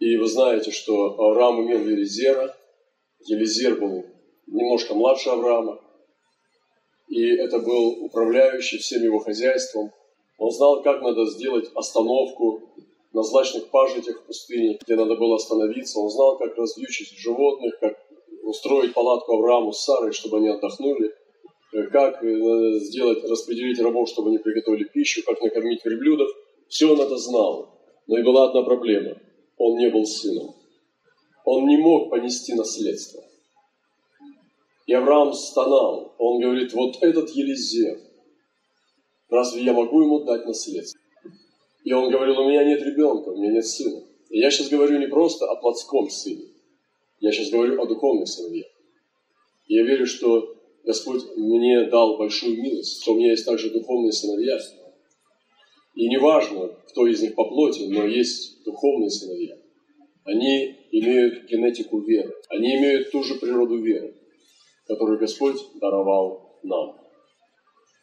И вы знаете, что Авраам имел Елизера. Елизер был немножко младше Авраама. И это был управляющий всем его хозяйством. Он знал, как надо сделать остановку на злачных пажитях в пустыне, где надо было остановиться. Он знал, как развьючить животных, как устроить палатку Аврааму с Сарой, чтобы они отдохнули, как э, сделать, распределить рабов, чтобы они приготовили пищу, как накормить верблюдов. Все он это знал. Но и была одна проблема. Он не был сыном. Он не мог понести наследство. И Авраам стонал. Он говорит, вот этот Елизер, разве я могу ему дать наследство? И он говорил, у меня нет ребенка, у меня нет сына. И я сейчас говорю не просто о плотском сыне. Я сейчас говорю о духовных сыновьях. Я верю, что Господь мне дал большую милость, что у меня есть также духовные сыновья. И неважно, кто из них по плоти, но есть духовные сыновья. Они имеют генетику веры. Они имеют ту же природу веры, которую Господь даровал нам.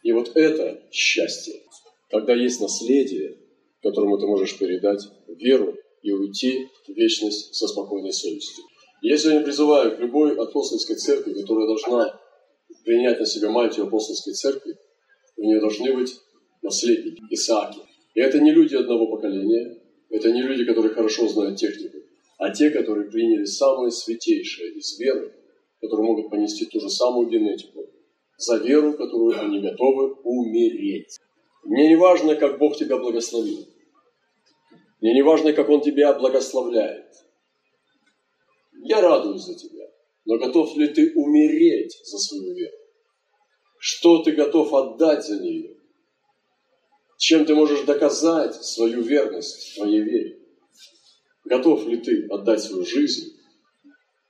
И вот это счастье, когда есть наследие, которому ты можешь передать веру и уйти в вечность со спокойной совестью. Я сегодня призываю к любой апостольской церкви, которая должна принять на себя мантию апостольской церкви, у нее должны быть наследники, Исааки. И это не люди одного поколения, это не люди, которые хорошо знают технику, а те, которые приняли самое святейшее из веры, которые могут понести ту же самую генетику, за веру, которую они готовы умереть. Мне не важно, как Бог тебя благословил. Мне не важно, как Он тебя благословляет. Я радуюсь за тебя. Но готов ли ты умереть за свою веру? Что ты готов отдать за нее? Чем ты можешь доказать свою верность твоей вере? Готов ли ты отдать свою жизнь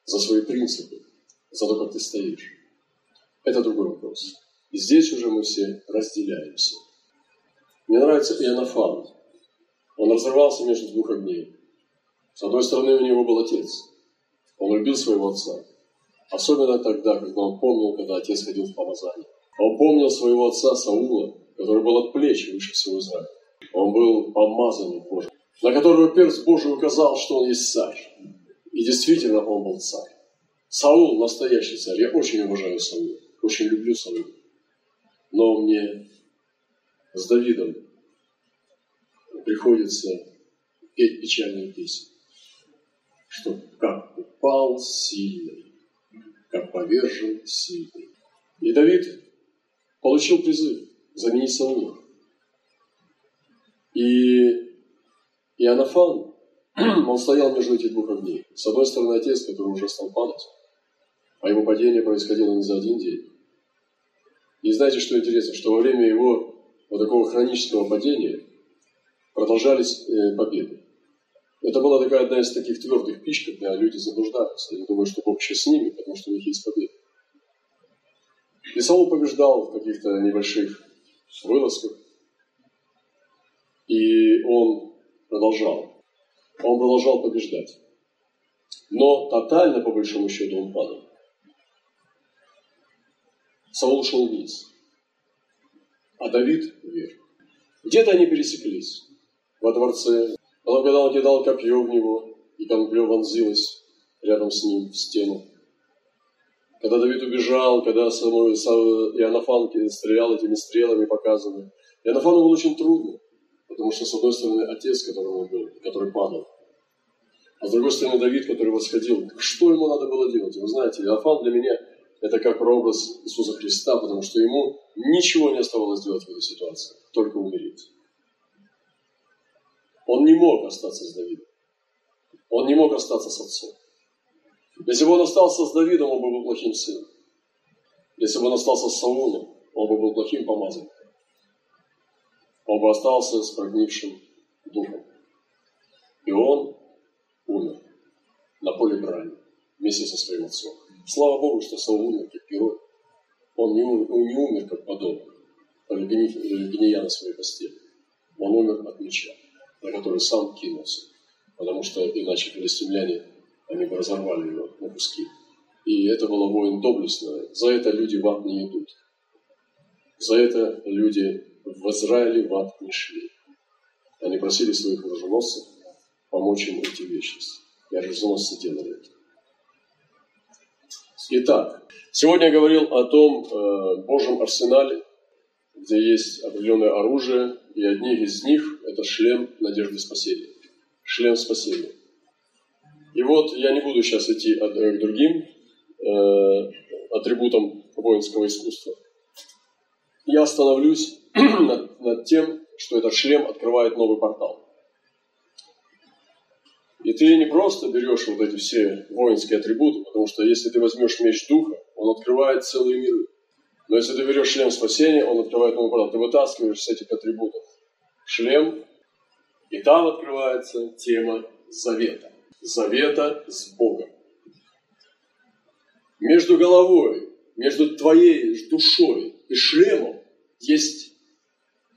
за свои принципы, за то, как ты стоишь? Это другой вопрос. И здесь уже мы все разделяемся. Мне нравится Иоаннафан. Он разрывался между двух огней. С одной стороны, у него был отец. Он любил своего отца. Особенно тогда, когда он помнил, когда отец ходил в помазание. Он помнил своего отца Саула, который был от плеч выше всего Израиля. Он был помазанный Божий, на которого перст Божий указал, что он есть царь. И действительно он был царь. Саул настоящий царь. Я очень уважаю Саула, очень люблю Саула. Но мне с Давидом приходится петь печальную песню, что как упал сильный, как повержен сильный. И Давид получил призыв заменить Саула. И Иоаннафан, он стоял между этих двух огней. С одной стороны, отец, который уже стал падать, а его падение происходило не за один день. И знаете, что интересно, что во время его вот такого хронического падения продолжались э, победы. Это была такая одна из таких твердых пищ, когда люди заблуждаются. Они думают, что Бог еще с ними, потому что у них есть победа. И Саул побеждал в каких-то небольших вылазках. И он продолжал. Он продолжал побеждать. Но тотально, по большому счету, он падал. Саул шел вниз, а Давид вверх. Где-то они пересеклись во дворце. Потом, когда он кидал копье в него, и копье вонзилось рядом с ним в стену. Когда Давид убежал, когда самой Иоаннафан стрелял этими стрелами, показанными. Иоаннафану было очень трудно, потому что, с одной стороны, отец, которым он был, который падал, а с другой стороны, Давид, который восходил. Что ему надо было делать? Вы знаете, Иоаннафан для меня – это как прообраз Иисуса Христа, потому что ему ничего не оставалось делать в этой ситуации, только умереть. Он не мог остаться с Давидом. Он не мог остаться с отцом. Если бы он остался с Давидом, он бы был плохим сыном. Если бы он остался с Саулом, он бы был плохим помазанником. Он бы остался с прогнившим духом. И он умер на поле брани вместе со своим отцом. Слава Богу, что Саул умер как герой. Он не умер, он не умер как подобный, гния на своей постели. Он умер от меча на который сам кинулся, потому что иначе филистимляне, они бы разорвали его на куски. И это было воин доблестное. За это люди в ад не идут. За это люди в Израиле в ад не шли. Они просили своих оруженосцев помочь ему уйти в вечность. И оруженосцы делали это. Итак, сегодня я говорил о том э, Божьем арсенале, где есть определенное оружие, и одни из них – это шлем надежды спасения. Шлем спасения. И вот я не буду сейчас идти к другим э, атрибутам воинского искусства. Я остановлюсь над, над тем, что этот шлем открывает новый портал. И ты не просто берешь вот эти все воинские атрибуты, потому что если ты возьмешь меч духа, он открывает целые миры. Но если ты берешь шлем спасения, он открывает новый портал. Ты вытаскиваешь с этих атрибутов шлем, и там открывается тема завета. Завета с Богом. Между головой, между твоей душой и шлемом есть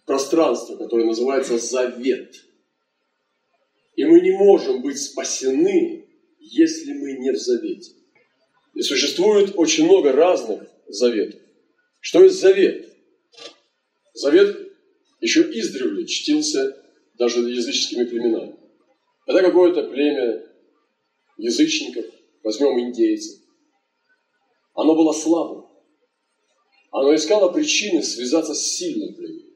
пространство, которое называется завет. И мы не можем быть спасены, если мы не в завете. И существует очень много разных заветов. Что есть завет? Завет еще издревле чтился даже языческими племенами. Это какое-то племя язычников, возьмем индейцев. Оно было слабым. Оно искало причины связаться с сильным племенем.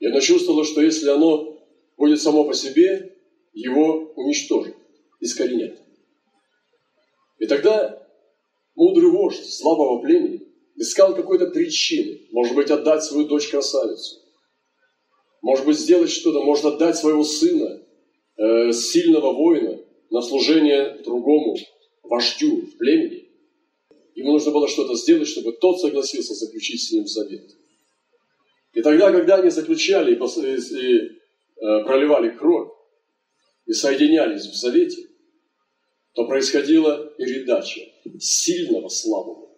И оно чувствовало, что если оно будет само по себе, его уничтожат, искоренят. И тогда мудрый вождь слабого племени искал какой-то причины, может быть, отдать свою дочь красавицу, может быть, сделать что-то, может отдать своего сына, э, сильного воина, на служение другому вождю в племени. Ему нужно было что-то сделать, чтобы тот согласился заключить с ним завет. И тогда, когда они заключали и, э, проливали кровь, и соединялись в завете, то происходила передача сильного слабому.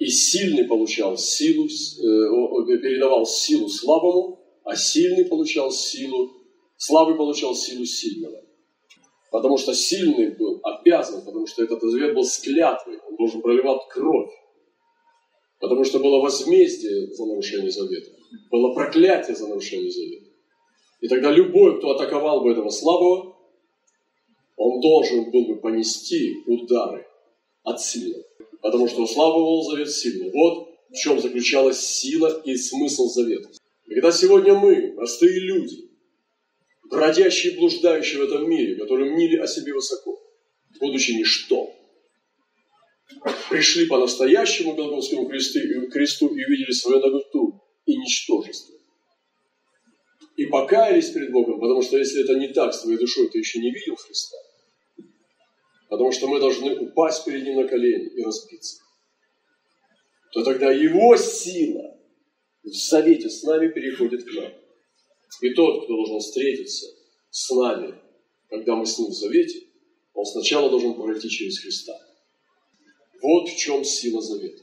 И сильный получал силу, э, передавал силу слабому, а сильный получал силу, слабый получал силу сильного. Потому что сильный был обязан, потому что этот завет был с он должен проливать кровь. Потому что было возмездие за нарушение завета, было проклятие за нарушение завета. И тогда любой, кто атаковал бы этого слабого, он должен был бы понести удары от сильного. Потому что у слабого завет сильный. Вот в чем заключалась сила и смысл завета. И когда сегодня мы, простые люди, бродящие и блуждающие в этом мире, которые мнили о себе высоко, будучи ничто, пришли по-настоящему к Голгофскому кресту и увидели свою наготу и ничтожество и покаялись перед Богом, потому что если это не так с твоей душой, ты еще не видел Христа. Потому что мы должны упасть перед Ним на колени и разбиться. То тогда Его сила в завете с нами переходит к нам. И тот, кто должен встретиться с нами, когда мы с Ним в завете, он сначала должен пройти через Христа. Вот в чем сила завета.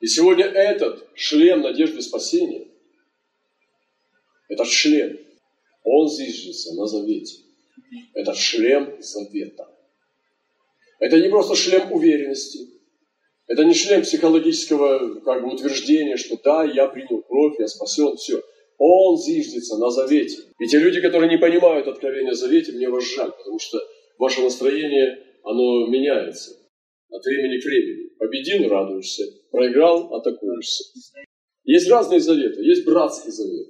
И сегодня этот шлем надежды спасения этот шлем, он зиждется на завете. Это шлем завета. Это не просто шлем уверенности. Это не шлем психологического как бы, утверждения, что да, я принял кровь, я спасен, все. Он зиждется на завете. И те люди, которые не понимают откровения завете, мне вас жаль, потому что ваше настроение, оно меняется от времени к времени. Победил – радуешься, проиграл – атакуешься. Есть разные заветы. Есть братский завет.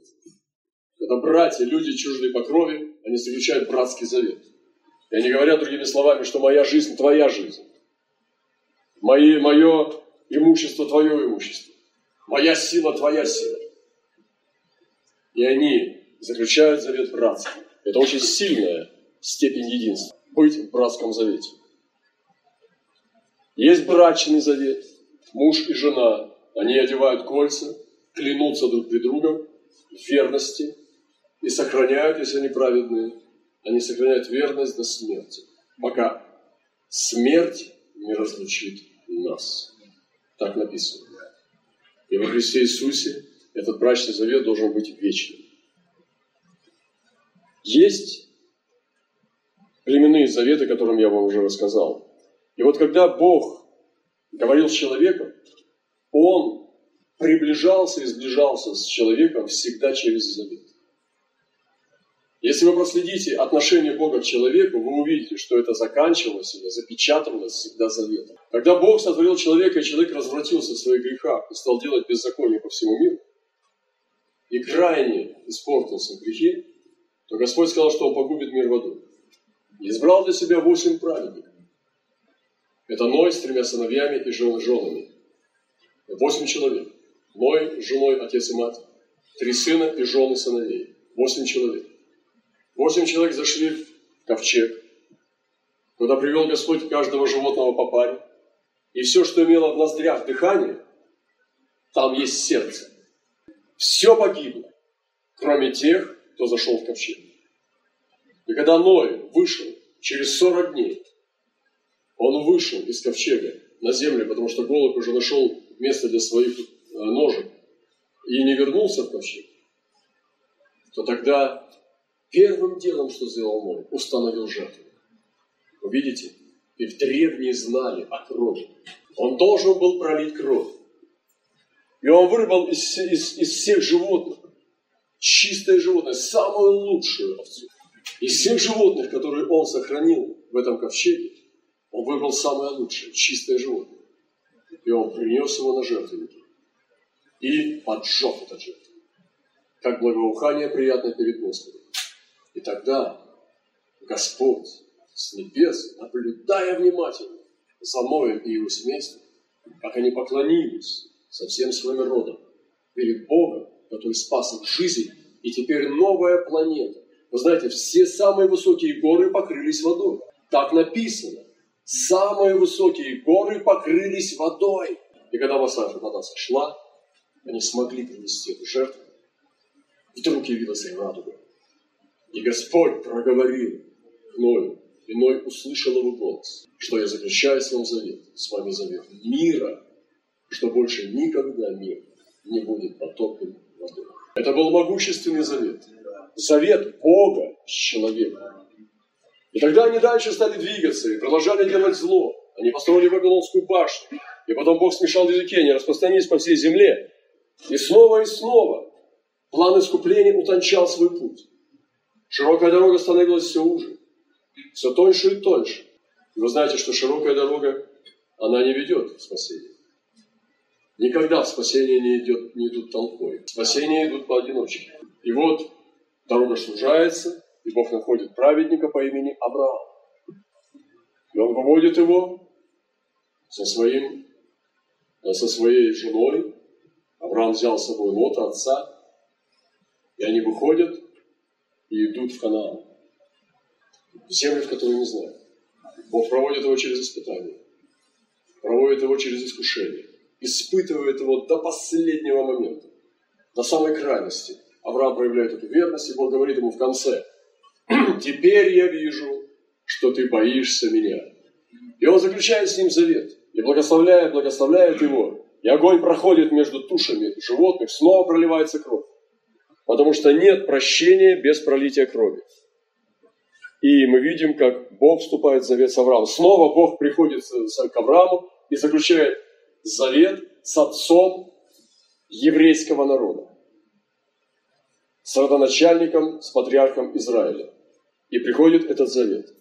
Это братья, люди чуждые по крови, они заключают братский завет. И они говорят другими словами, что моя жизнь – твоя жизнь. Мои, мое имущество – твое имущество. Моя сила – твоя сила. И они заключают завет братский. Это очень сильная степень единства. Быть в братском завете. Есть брачный завет. Муж и жена. Они одевают кольца, клянутся друг при другом в верности, и сохраняют, если они праведные, они сохраняют верность до смерти, пока смерть не разлучит нас. Так написано. И во Христе Иисусе этот брачный завет должен быть вечным. Есть племенные заветы, о которых я вам уже рассказал. И вот когда Бог говорил с человеком, Он приближался и сближался с человеком всегда через завет. Если вы проследите отношение Бога к человеку, вы увидите, что это заканчивалось или запечатывалось всегда заветом. Когда Бог сотворил человека, и человек развратился в своих грехах и стал делать беззаконие по всему миру, и крайне испортился в грехе, то Господь сказал, что Он погубит мир водой. И избрал для себя восемь праведников. Это Ной с тремя сыновьями и жен, женами. Восемь человек. Ной, женой, отец и мать. Три сына и жены сыновей. Восемь человек. Восемь человек зашли в ковчег, куда привел Господь каждого животного по паре. И все, что имело в ноздрях дыхание, там есть сердце. Все погибло, кроме тех, кто зашел в ковчег. И когда Ной вышел через 40 дней, он вышел из ковчега на землю, потому что голубь уже нашел место для своих э, ножек и не вернулся в ковчег, то тогда Первым делом, что сделал Ной, установил жертву. Вы видите? Их древние знали о крови. Он должен был пролить кровь. И он вырвал из, из, из всех животных чистое животное, самую лучшую овцу. Из всех животных, которые он сохранил в этом ковчеге, он выбрал самое лучшее, чистое животное. И он принес его на жертвенники. И поджег этот жертвенник. Как благоухание приятное перед Господом. И тогда Господь с небес, наблюдая внимательно за Ноем и его семейством, как они поклонились со всем своим родом перед Богом, который спас их жизнь, и теперь новая планета. Вы знаете, все самые высокие горы покрылись водой. Так написано. Самые высокие горы покрылись водой. И когда вода сошла, они смогли принести эту жертву. Вдруг явилась радуга. И Господь проговорил Ною, и Ной услышал его голос, что я заключаю с вам завет, с вами завет мира, что больше никогда мир не будет потоплен водой. Это был могущественный завет. Завет Бога с человеком. И тогда они дальше стали двигаться и продолжали делать зло. Они построили Вавилонскую башню. И потом Бог смешал языки, они распространились по всей земле. И снова и снова план искупления утончал свой путь. Широкая дорога становилась все уже, все тоньше и тоньше. И вы знаете, что широкая дорога, она не ведет к спасению. Никогда в спасение не, идет, не идут толпой. Спасение идут поодиночке. И вот дорога сужается, и Бог находит праведника по имени Авраам. И он выводит его со, своим, со своей женой. Авраам взял с собой Лота, отца, и они выходят и идут в Ханаан. В землю, в которую не знают. Бог проводит его через испытание. Проводит его через искушение. Испытывает его до последнего момента. До самой крайности. Авраам проявляет эту верность, и Бог говорит ему в конце, «Теперь я вижу, что ты боишься меня». И он заключает с ним завет. И благословляет, благословляет его. И огонь проходит между тушами животных, снова проливается кровь. Потому что нет прощения без пролития крови. И мы видим, как Бог вступает в завет с Авраамом. Снова Бог приходит к Аврааму и заключает завет с отцом еврейского народа, с родоначальником, с патриархом Израиля. И приходит этот завет.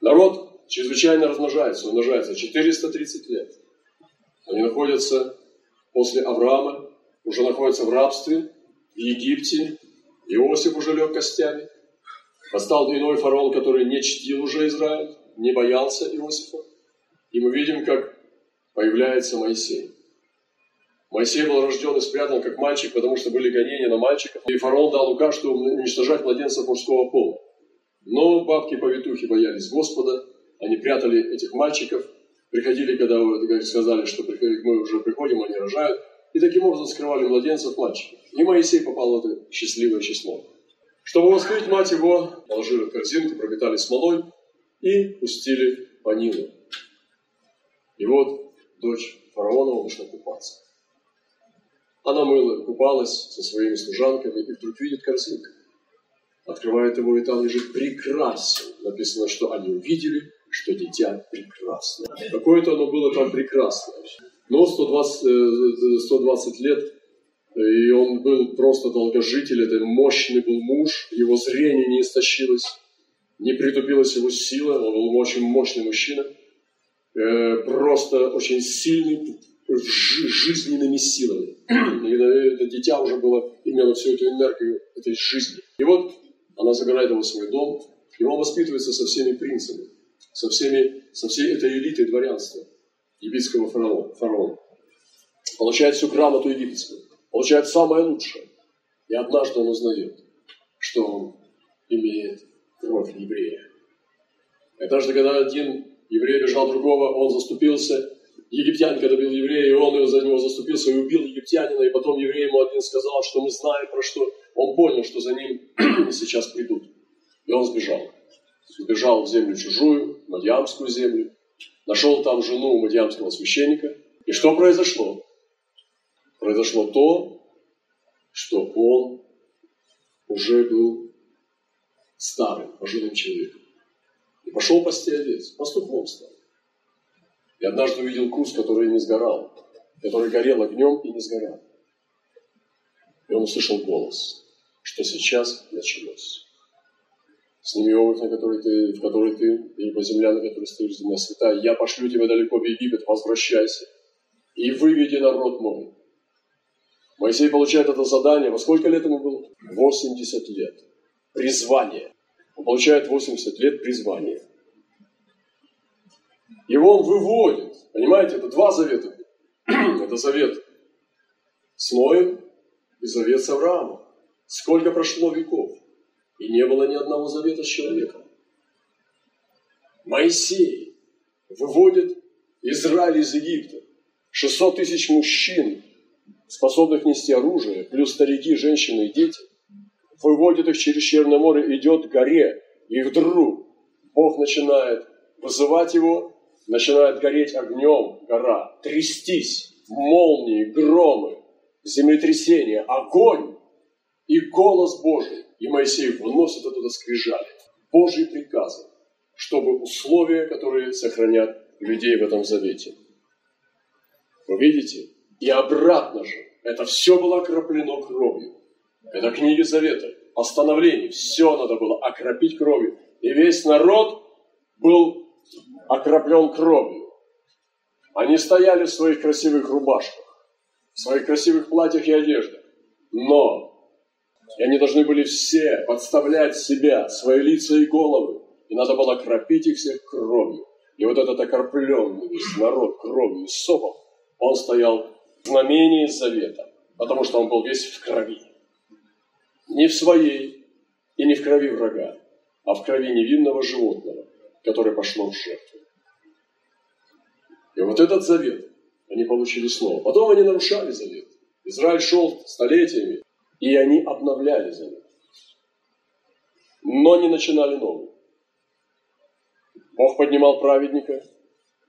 Народ чрезвычайно размножается, умножается 430 лет. Они находятся после Авраама уже находится в рабстве в Египте. Иосиф уже лег костями. Восстал иной фараон, который не чтил уже Израиль, не боялся Иосифа. И мы видим, как появляется Моисей. Моисей был рожден и спрятан как мальчик, потому что были гонения на мальчиков. И фараон дал указ, что уничтожать младенцев мужского пола. Но бабки-повитухи боялись Господа, они прятали этих мальчиков, приходили, когда сказали, что мы уже приходим, они рожают, и таким образом скрывали младенцев мальчиков. И Моисей попал в это счастливое число. Чтобы воскрыть мать его, положили в корзинку, пропитали смолой и пустили по Нилу. И вот дочь фараона вышла купаться. Она мыла, купалась со своими служанками и вдруг видит корзинку. Открывает его, и там лежит прекрасен. Написано, что они увидели, что дитя прекрасное. Какое-то оно было там прекрасное. Но 120, 120 лет И он был просто долгожитель, это мощный был муж, его зрение не истощилось, не притупилась его сила, он был очень мощный мужчина, э, просто очень сильный, жизненными силами. И это дитя уже было, имело всю эту энергию этой жизни. И вот она забирает его в свой дом, и он воспитывается со всеми принцами, со, всеми, со всей этой элитой дворянства египетского фараона. фараона. Получает всю грамоту египетскую, получает самое лучшее. И однажды он узнает, что он имеет кровь еврея. И однажды, когда один еврей бежал другого, он заступился, египтянин, когда бил еврея, и он за него заступился и убил египтянина, и потом еврей ему один сказал, что мы знаем про что. Он понял, что за ним сейчас придут. И он сбежал. Сбежал в землю чужую, Мадьямскую землю, нашел там жену Мадьямского священника. И что произошло? Произошло то, что он уже был старым, пожилым человеком. И пошел пасти овец, пастухом стал. И однажды увидел куст, который не сгорал, который горел огнем и не сгорал. И он услышал голос, что сейчас началось. Сними обувь, на которой ты, в которой ты, ибо земля, на которой стоишь, земля святая. Я пошлю тебя далеко в Египет, возвращайся и выведи народ мой. Моисей получает это задание. Во сколько лет ему было? 80 лет. Призвание. Он получает 80 лет призвания. Его он выводит. Понимаете, это два завета. это завет с Ноем и завет с Авраамом. Сколько прошло веков, и не было ни одного завета с человеком. Моисей выводит Израиль из Египта. 600 тысяч мужчин, способных нести оружие, плюс старики, женщины и дети, выводит их через Черное море, идет к горе, и вдруг Бог начинает вызывать его начинает гореть огнем гора, трястись, молнии, громы, землетрясения, огонь и голос Божий. И Моисей выносит оттуда скрижали, Божьи приказы, чтобы условия, которые сохранят людей в этом завете. Вы видите? И обратно же, это все было окроплено кровью. Это книги Завета, постановлений, все надо было окропить кровью. И весь народ был окроплен кровью. Они стояли в своих красивых рубашках, в своих красивых платьях и одеждах. Но и они должны были все подставлять себя, свои лица и головы. И надо было окропить их всех кровью. И вот этот окропленный весь народ кровью сопом, он стоял в знамении завета, потому что он был весь в крови. Не в своей и не в крови врага, а в крови невинного животного, которое пошло в жертву. И вот этот завет они получили снова. Потом они нарушали завет. Израиль шел столетиями, и они обновляли завет. Но не начинали новый. Бог поднимал праведника,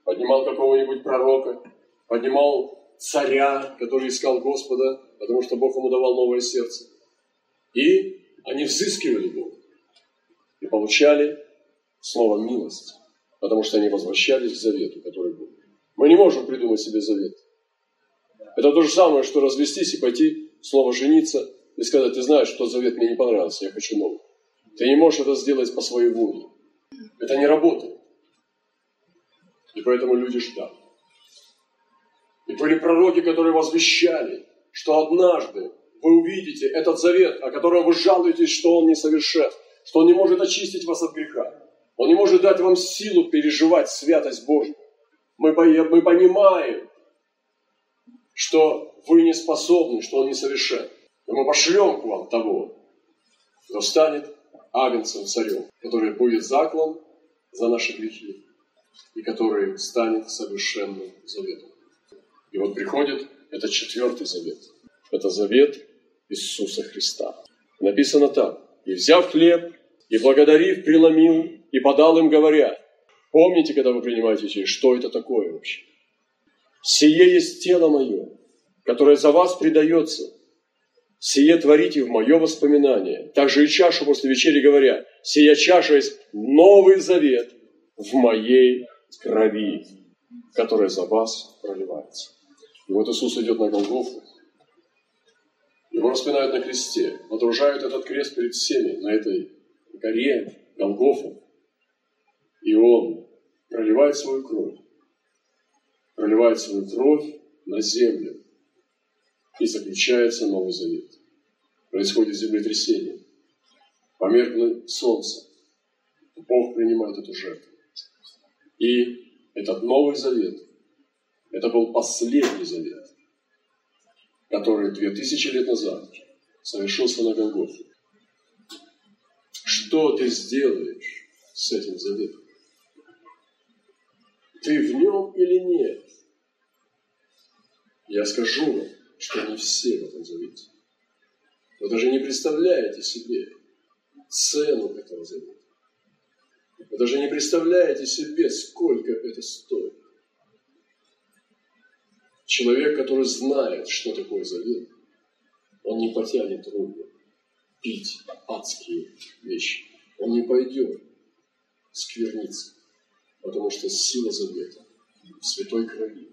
поднимал какого-нибудь пророка, поднимал царя, который искал Господа, потому что Бог ему давал новое сердце. И они взыскивали Бога и получали слово милость, потому что они возвращались к завету, который был. Мы не можем придумать себе завет. Это то же самое, что развестись и пойти снова жениться и сказать, ты знаешь, что завет мне не понравился, я хочу новый. Ты не можешь это сделать по своей воле. Это не работает. И поэтому люди ждали. И были пророки, которые возвещали, что однажды вы увидите этот завет, о котором вы жалуетесь, что он несовершен, что он не может очистить вас от греха. Он не может дать вам силу переживать святость Божью мы, мы понимаем, что вы не способны, что он несовершен. И мы пошлем к вам того, кто станет агнцем царем, который будет заклан за наши грехи и который станет совершенным заветом. И вот приходит этот четвертый завет. Это завет Иисуса Христа. Написано так. «И взяв хлеб, и благодарив, преломил, и подал им, говоря, Помните, когда вы принимаете честь, что это такое вообще? Сие есть тело мое, которое за вас предается. Сие творите в мое воспоминание. Также и чашу после вечери говоря, сия чаша есть новый завет в моей крови, которая за вас проливается. И вот Иисус идет на Голгофу, распинают на кресте, водружают этот крест перед всеми на этой горе Голгофа. И Он проливает свою кровь, проливает свою кровь на землю, и заключается Новый Завет. Происходит землетрясение, померкнет солнце, Бог принимает эту жертву. И этот Новый Завет, это был последний завет, который две тысячи лет назад совершился на Голгофе. Что ты сделаешь с этим заветом? Ты в нем или нет? Я скажу вам, что не все в этом завете. Вы даже не представляете себе цену этого завета. Вы даже не представляете себе, сколько это стоит. Человек, который знает, что такое завет, он не потянет руку пить адские вещи. Он не пойдет скверниться, потому что сила завета в святой крови.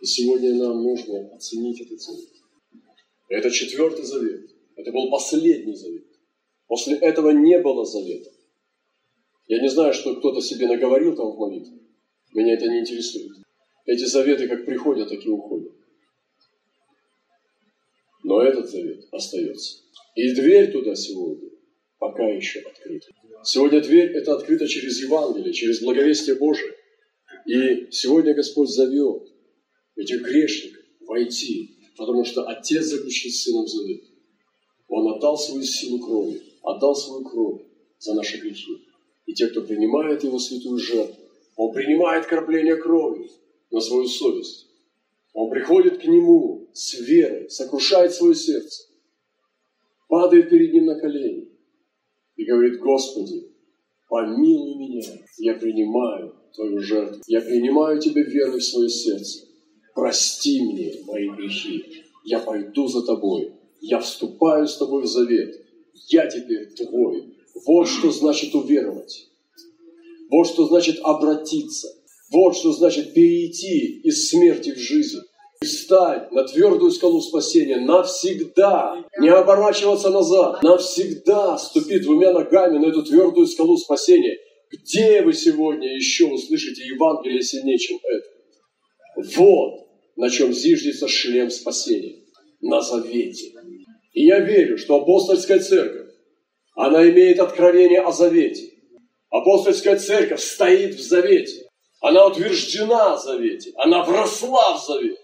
И сегодня нам нужно оценить этот завет. Это четвертый завет. Это был последний завет. После этого не было завета. Я не знаю, что кто-то себе наговорил там в молитве. Меня это не интересует. Эти заветы как приходят, так и уходят. Но этот завет остается. И дверь туда сегодня пока еще открыта. Сегодня дверь это открыта через Евангелие, через благовестие Божие. И сегодня Господь зовет этих грешников войти, потому что Отец заключил с Сыном завет. Он отдал свою силу крови, отдал свою кровь за наши грехи. И те, кто принимает Его святую жертву, Он принимает крапление крови на свою совесть. Он приходит к Нему с верой, сокрушает свое сердце, падает перед Ним на колени и говорит, Господи, помилуй меня, я принимаю Твою жертву, я принимаю Тебя верой в свое сердце, прости мне мои грехи, я пойду за Тобой, я вступаю с Тобой в завет, я теперь Твой. Вот что значит уверовать. Вот что значит обратиться. Вот что значит перейти из смерти в жизнь. И встать на твердую скалу спасения навсегда, не оборачиваться назад, навсегда ступить двумя ногами на эту твердую скалу спасения. Где вы сегодня еще услышите Евангелие сильнее, чем это? Вот на чем зиждется шлем спасения. На завете. И я верю, что апостольская церковь, она имеет откровение о завете. Апостольская церковь стоит в завете. Она утверждена в завете. Она вросла в завет.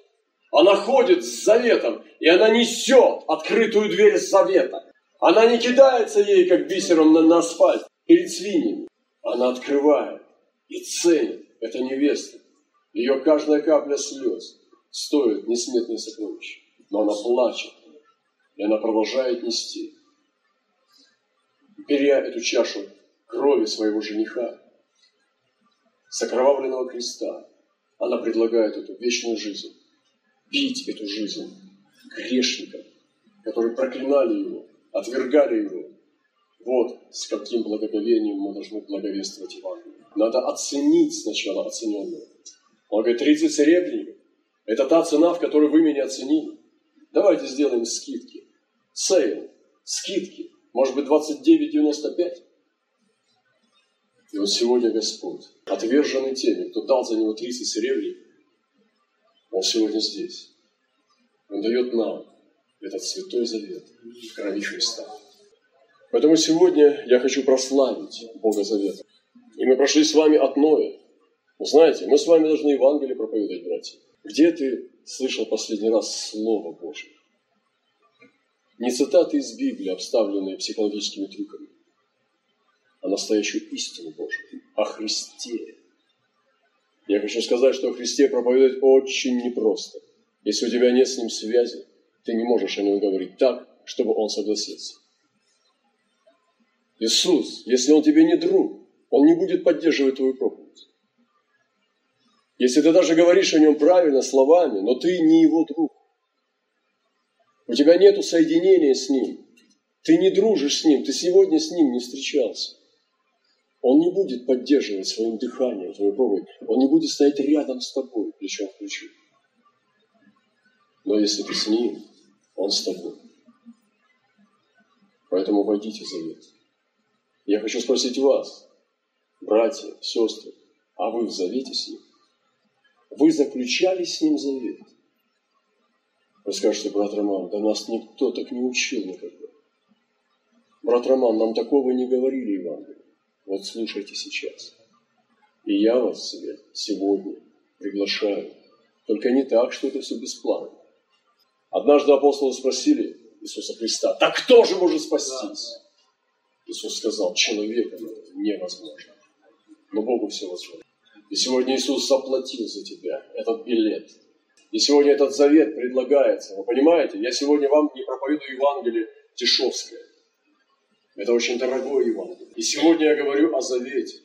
Она ходит с заветом, и она несет открытую дверь завета. Она не кидается ей, как бисером на, на асфальт, перед свиньями. Она открывает и ценит это невесту. Ее каждая капля слез стоит несметные сокровища. Но она плачет, и она продолжает нести. Беря эту чашу крови своего жениха, с окровавленного креста, она предлагает эту вечную жизнь, пить эту жизнь грешникам, которые проклинали его, отвергали его. Вот с каким благоговением мы должны благовествовать Евангелие. Надо оценить сначала оцененного. Он говорит, 30 серебряников – это та цена, в которой вы меня оценили. Давайте сделаем скидки. Сейл, скидки. Может быть, 29,95? И вот сегодня Господь, отверженный теми, кто дал за него 30 серебряников, Он сегодня здесь. Он дает нам этот святой завет в крови Христа. Поэтому сегодня я хочу прославить Бога Завета. И мы прошли с вами от Ноя. Вы знаете, мы с вами должны Евангелие проповедовать, братья. Где ты слышал последний раз Слово Божье? Не цитаты из Библии, обставленные психологическими трюками, а настоящую истину Божию, о Христе. Я хочу сказать, что о Христе проповедовать очень непросто. Если у тебя нет с Ним связи, ты не можешь о Нем говорить так, чтобы Он согласился. Иисус, если Он тебе не друг, Он не будет поддерживать твою проповедь. Если ты даже говоришь о Нем правильно, словами, но ты не Его друг. У тебя нет соединения с Ним. Ты не дружишь с Ним, ты сегодня с Ним не встречался. Он не будет поддерживать своим дыханием твою проповедь. Он не будет стоять рядом с тобой, плечом к плечу. Но если ты с Ним, Он с тобой. Поэтому войдите в завет. Я хочу спросить вас, братья, сестры, а вы в завете с ним? Вы заключали с ним завет? Вы скажете, брат Роман, да нас никто так не учил никогда. Брат Роман, нам такого не говорили Евангелие. Вот слушайте сейчас. И я вас себе сегодня приглашаю. Только не так, что это все бесплатно. Однажды апостолы спросили Иисуса Христа, так кто же может спастись? Иисус сказал, человеком это невозможно. Но Богу все возможно. И сегодня Иисус заплатил за тебя этот билет. И сегодня этот завет предлагается. Вы понимаете? Я сегодня вам не проповедую Евангелие Тишовское. Это очень дорогое Евангелие. И сегодня я говорю о завете.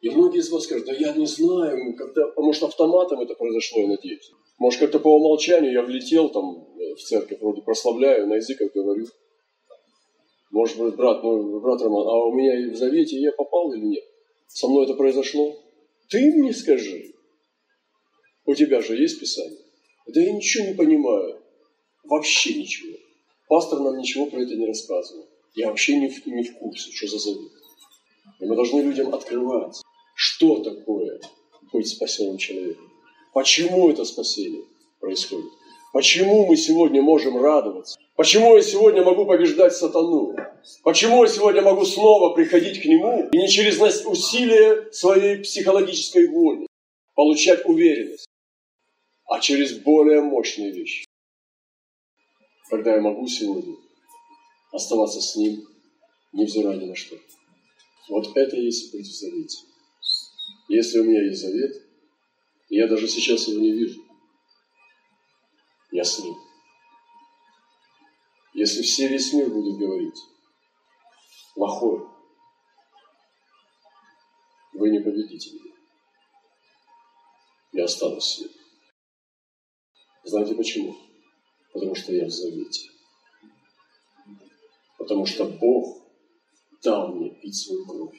И многие из вас скажут, да я не знаю, когда, может автоматом это произошло, я надеюсь. Может как-то по умолчанию я влетел там в церковь, вроде прославляю, на языках говорю. Может быть, брат, ну, брат Роман, а у меня в завете я попал или нет? Со мной это произошло? Ты мне скажи. У тебя же есть Писание? Да я ничего не понимаю. Вообще ничего. Пастор нам ничего про это не рассказывал. Я вообще не в, не в курсе, что за завет. И мы должны людям открывать, что такое быть спасенным человеком. Почему это спасение происходит? Почему мы сегодня можем радоваться? Почему я сегодня могу побеждать сатану? Почему я сегодня могу снова приходить к нему и не через усилие своей психологической воли получать уверенность, а через более мощные вещи? Когда я могу сегодня оставаться с ним, невзирая ни на что. Вот это и есть быть в завете. Если у меня есть завет, я даже сейчас его не вижу, я с ним. Если все весь мир будет говорить, плохое, вы не победите меня. Я останусь с ним. Знаете почему? Потому что я в завете. Потому что Бог дал мне пить свою кровь.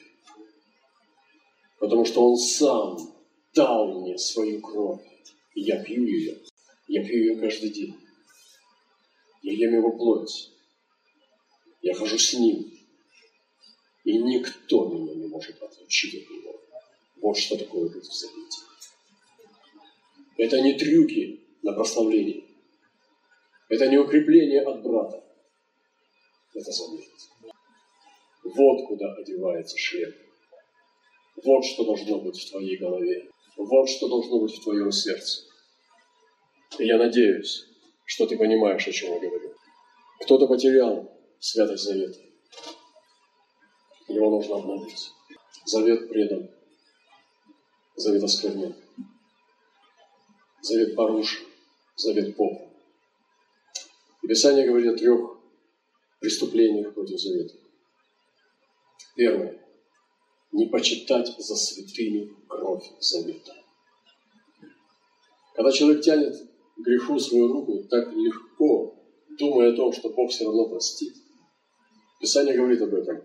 Потому что Он сам дал мне свою кровь. И я пью ее. Я пью ее каждый день. Я ем его плоть. Я хожу с ним. И никто меня не может отлучить от него. Вот что такое быть в завете. Это не трюки на прославление. Это не укрепление от брата. Это завет. Вот куда одевается шлем. Вот что должно быть в твоей голове. Вот что должно быть в твоем сердце. И я надеюсь, что ты понимаешь, о чем я говорю. Кто-то потерял святость завета. Его нужно обновить. Завет предан. Завет осквернен. Завет порушен. Завет поп. И Писание говорит о трех преступлениях против завета. Первое. Не почитать за святыню кровь завета. Когда человек тянет к греху свою руку так легко, думая о том, что Бог все равно простит, Писание говорит об этом,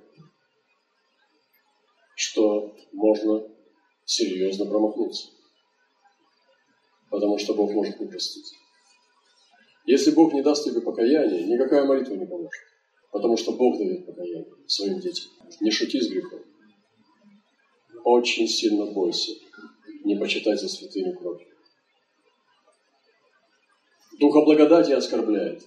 что можно серьезно промахнуться, потому что Бог может не простить. Если Бог не даст тебе покаяние, никакая молитва не поможет. Потому что Бог дает покаяние своим детям. Не шути с грехом. Очень сильно бойся не почитать за святыню кровь. Духа благодати оскорбляет.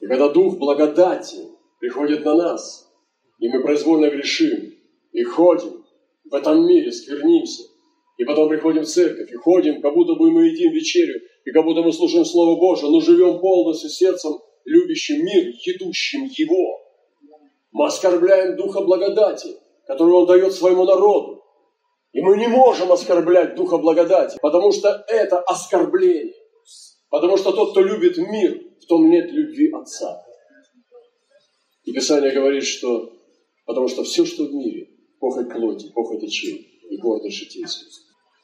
И когда Дух благодати приходит на нас, и мы произвольно грешим, и ходим в этом мире, сквернимся, и потом приходим в церковь, и ходим, как будто бы мы едим вечерю, и как будто мы слушаем Слово Божие, но живем полностью сердцем любящим мир, едущим его. Мы оскорбляем Духа благодати, который Он дает своему народу. И мы не можем оскорблять Духа благодати, потому что это оскорбление. Потому что тот, кто любит мир, в том нет любви Отца. И Писание говорит, что потому что все, что в мире, похоть плоти, похоть очей и гордость житейская.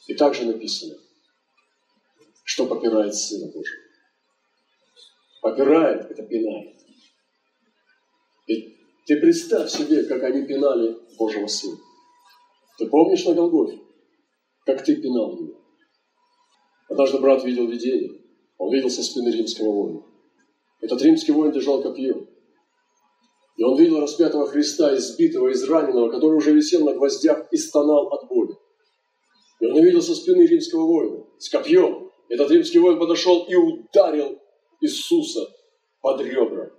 И также написано, что попирает Сына Божьего. Попирает – это пинает. И ты представь себе, как они пинали Божьего Сына. Ты помнишь на Голгофе, как ты пинал его? Однажды брат видел видение. Он видел со спины римского воина. Этот римский воин держал копье. И он видел распятого Христа, избитого, израненного, который уже висел на гвоздях и стонал от боли. И он увидел со спины римского воина с копьем. Этот римский воин подошел и ударил Иисуса под ребра.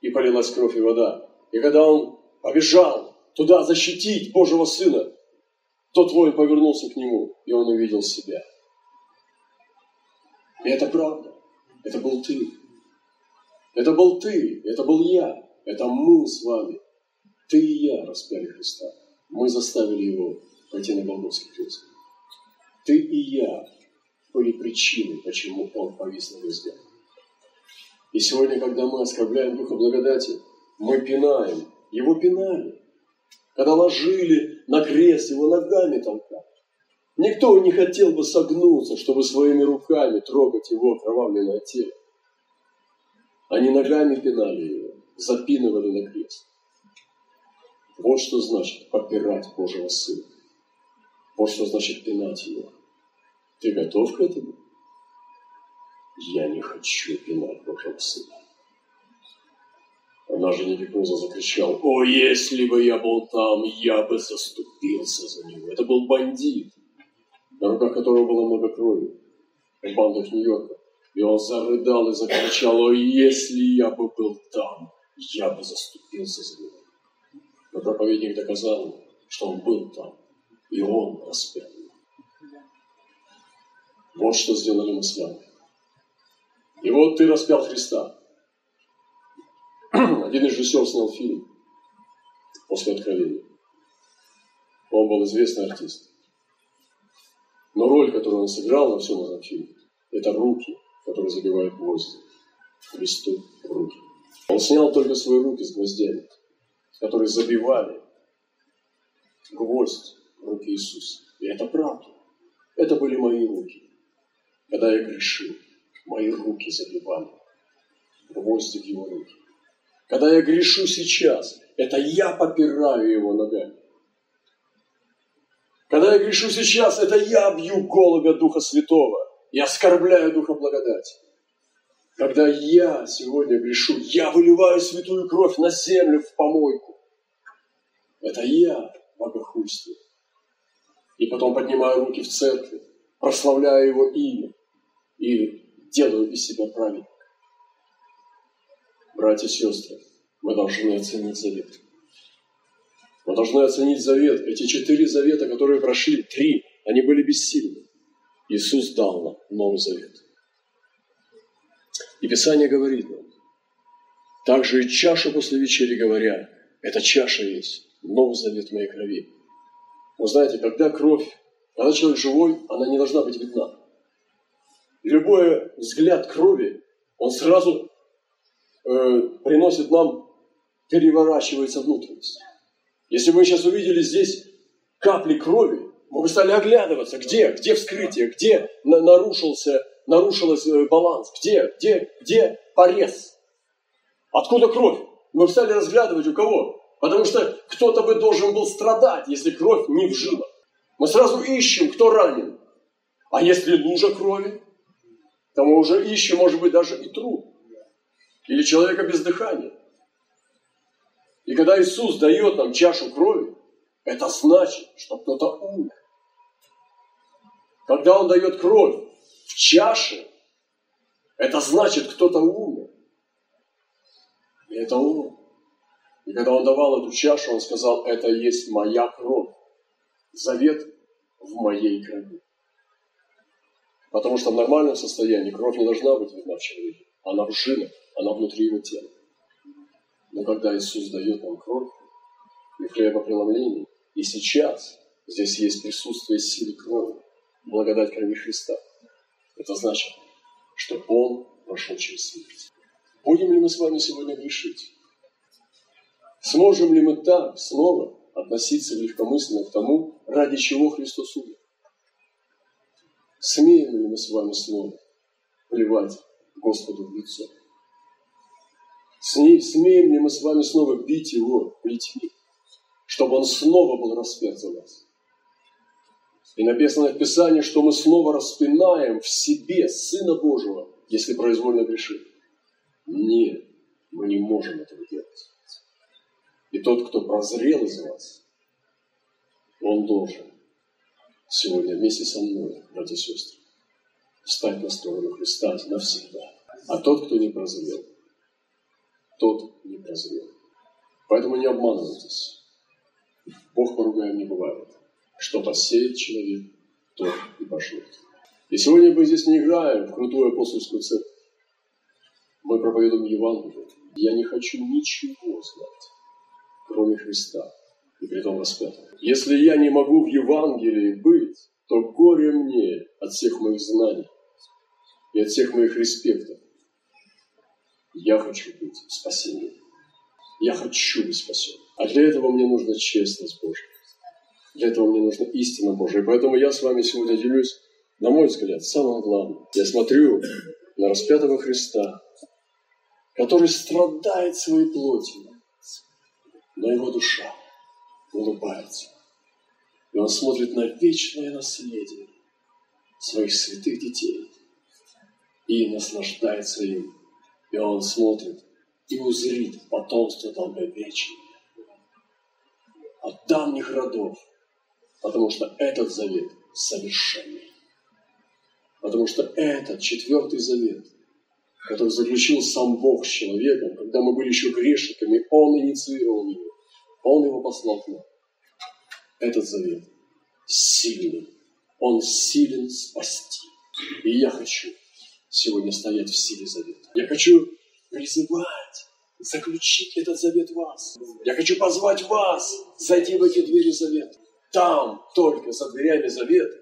И полилась кровь и вода. И когда он побежал туда защитить Божьего Сына, тот воин повернулся к нему, и он увидел себя. И это правда. Это был ты. Это был ты. Это был я. Это мы с вами. Ты и я распяли Христа. Мы заставили его пойти на Голгофский крест. Ты и я были причиной, почему он повис на кресте. И сегодня, когда мы оскорбляем Духа благодати, мы пинаем. Его пинали. Когда ложили на крест, его ногами толкали. Никто не хотел бы согнуться, чтобы своими руками трогать его окровавленное тело. Они ногами пинали его запинывали на крест. Вот что значит попирать Божьего Сына. Вот что значит пинать Его. Ты готов к этому? Я не хочу пинать Божьего Сына. Она же не Никикоза закричал, «О, если бы я был там, я бы заступился за него!» Это был бандит, на руках которого было много крови в бандах Нью-Йорка. И он зарыдал и закричал, «О, если я бы был там, я бы заступился за него. Но проповедник доказал, что он был там, и он распят. Вот что сделали мы с вами. И вот ты распял Христа. Один из режиссеров снял фильм после откровения. Он был известный артист. Но роль, которую он сыграл на всем этом фильме, это руки, которые забивают гвозди. Христу руки. Он снял только свои руки с гвоздями, которые забивали гвоздь руки Иисуса. И это правда. Это были мои руки. Когда я грешил, мои руки забивали гвозди в его руки. Когда я грешу сейчас, это я попираю его ногами. Когда я грешу сейчас, это я бью голубя Духа Святого и оскорбляю Духа Благодати. Когда я сегодня грешу, я выливаю святую кровь на землю в помойку. Это я богохульствую. И потом поднимаю руки в церкви, прославляю его имя и делаю из себя праведника. Братья и сестры, мы должны оценить завет. Мы должны оценить завет. Эти четыре завета, которые прошли, три, они были бессильны. Иисус дал нам Новый Завет. И Писание говорит нам, также и чашу после вечери говоря, эта чаша есть, новый завет моей крови. Вы знаете, когда кровь, когда человек живой, она не должна быть видна. Любой взгляд крови, он сразу э, приносит нам, переворачивается внутренность. Если мы сейчас увидели здесь капли крови, мы бы стали оглядываться, где, где вскрытие, где нарушился нарушилась э, баланс. Где, где, где порез? Откуда кровь? Мы стали разглядывать у кого? Потому что кто-то бы должен был страдать, если кровь не в. Мы сразу ищем, кто ранен. А если лужа крови, то мы уже ищем, может быть, даже и труп. Или человека без дыхания. И когда Иисус дает нам чашу крови, это значит, что кто-то умер. Когда Он дает кровь, в чаше, это значит, кто-то умер. И это он. И когда он давал эту чашу, он сказал, это есть моя кровь. Завет в моей крови. Потому что в нормальном состоянии кровь не должна быть видна в человеке. Она в жилах, она внутри его тела. Но когда Иисус дает нам кровь и хлебопреломление, и сейчас здесь есть присутствие силы крови, благодать крови Христа – это значит, что Он прошел через смерть. Будем ли мы с вами сегодня грешить? Сможем ли мы так снова относиться легкомысленно к тому, ради чего Христос умер? Смеем ли мы с вами снова плевать Господу в лицо? Смеем ли мы с вами снова бить Его плетьми, чтобы Он снова был распят за нас? И написано в Писании, что мы снова распинаем в себе Сына Божьего, если произвольно грешим. Нет, мы не можем этого делать. И тот, кто прозрел из вас, он должен сегодня вместе со мной, братья и сестры, встать на сторону Христа навсегда. А тот, кто не прозрел, тот не прозрел. Поэтому не обманывайтесь. Бог поругаем не бывает. Что посеет человек, то и пожнет. И сегодня мы здесь не играем в крутую апостольскую церковь. Мы проповедуем Евангелие. Я не хочу ничего знать, кроме Христа и при том распятого. Если я не могу в Евангелии быть, то горе мне от всех моих знаний и от всех моих респектов. Я хочу быть спасением. Я хочу быть спасен. А для этого мне нужна честность Божья. Для этого мне нужна истина Божья. И поэтому я с вами сегодня делюсь, на мой взгляд, самым главным. Я смотрю на распятого Христа, который страдает своей плотью, но его душа улыбается. И он смотрит на вечное наследие своих святых детей и наслаждается им. И он смотрит и узрит потомство долговечное от давних родов, потому что этот завет совершенный. Потому что этот четвертый завет, который заключил сам Бог с человеком, когда мы были еще грешниками, Он инициировал его, Он его послал к нам. Этот завет сильный, он силен спасти. И я хочу сегодня стоять в силе завета. Я хочу призывать заключить этот завет вас. Я хочу позвать вас зайти в эти двери завета. Там только за дверями завета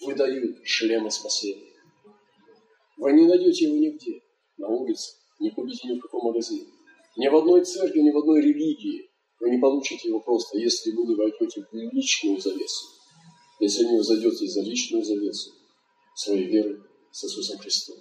выдают шлемы спасения. Вы не найдете его нигде, на улице, не купите ни в каком магазине. Ни в одной церкви, ни в одной религии вы не получите его просто, если вы не войдете в личную завесу. Если не зайдете за личную завесу своей веры с Иисусом Христом.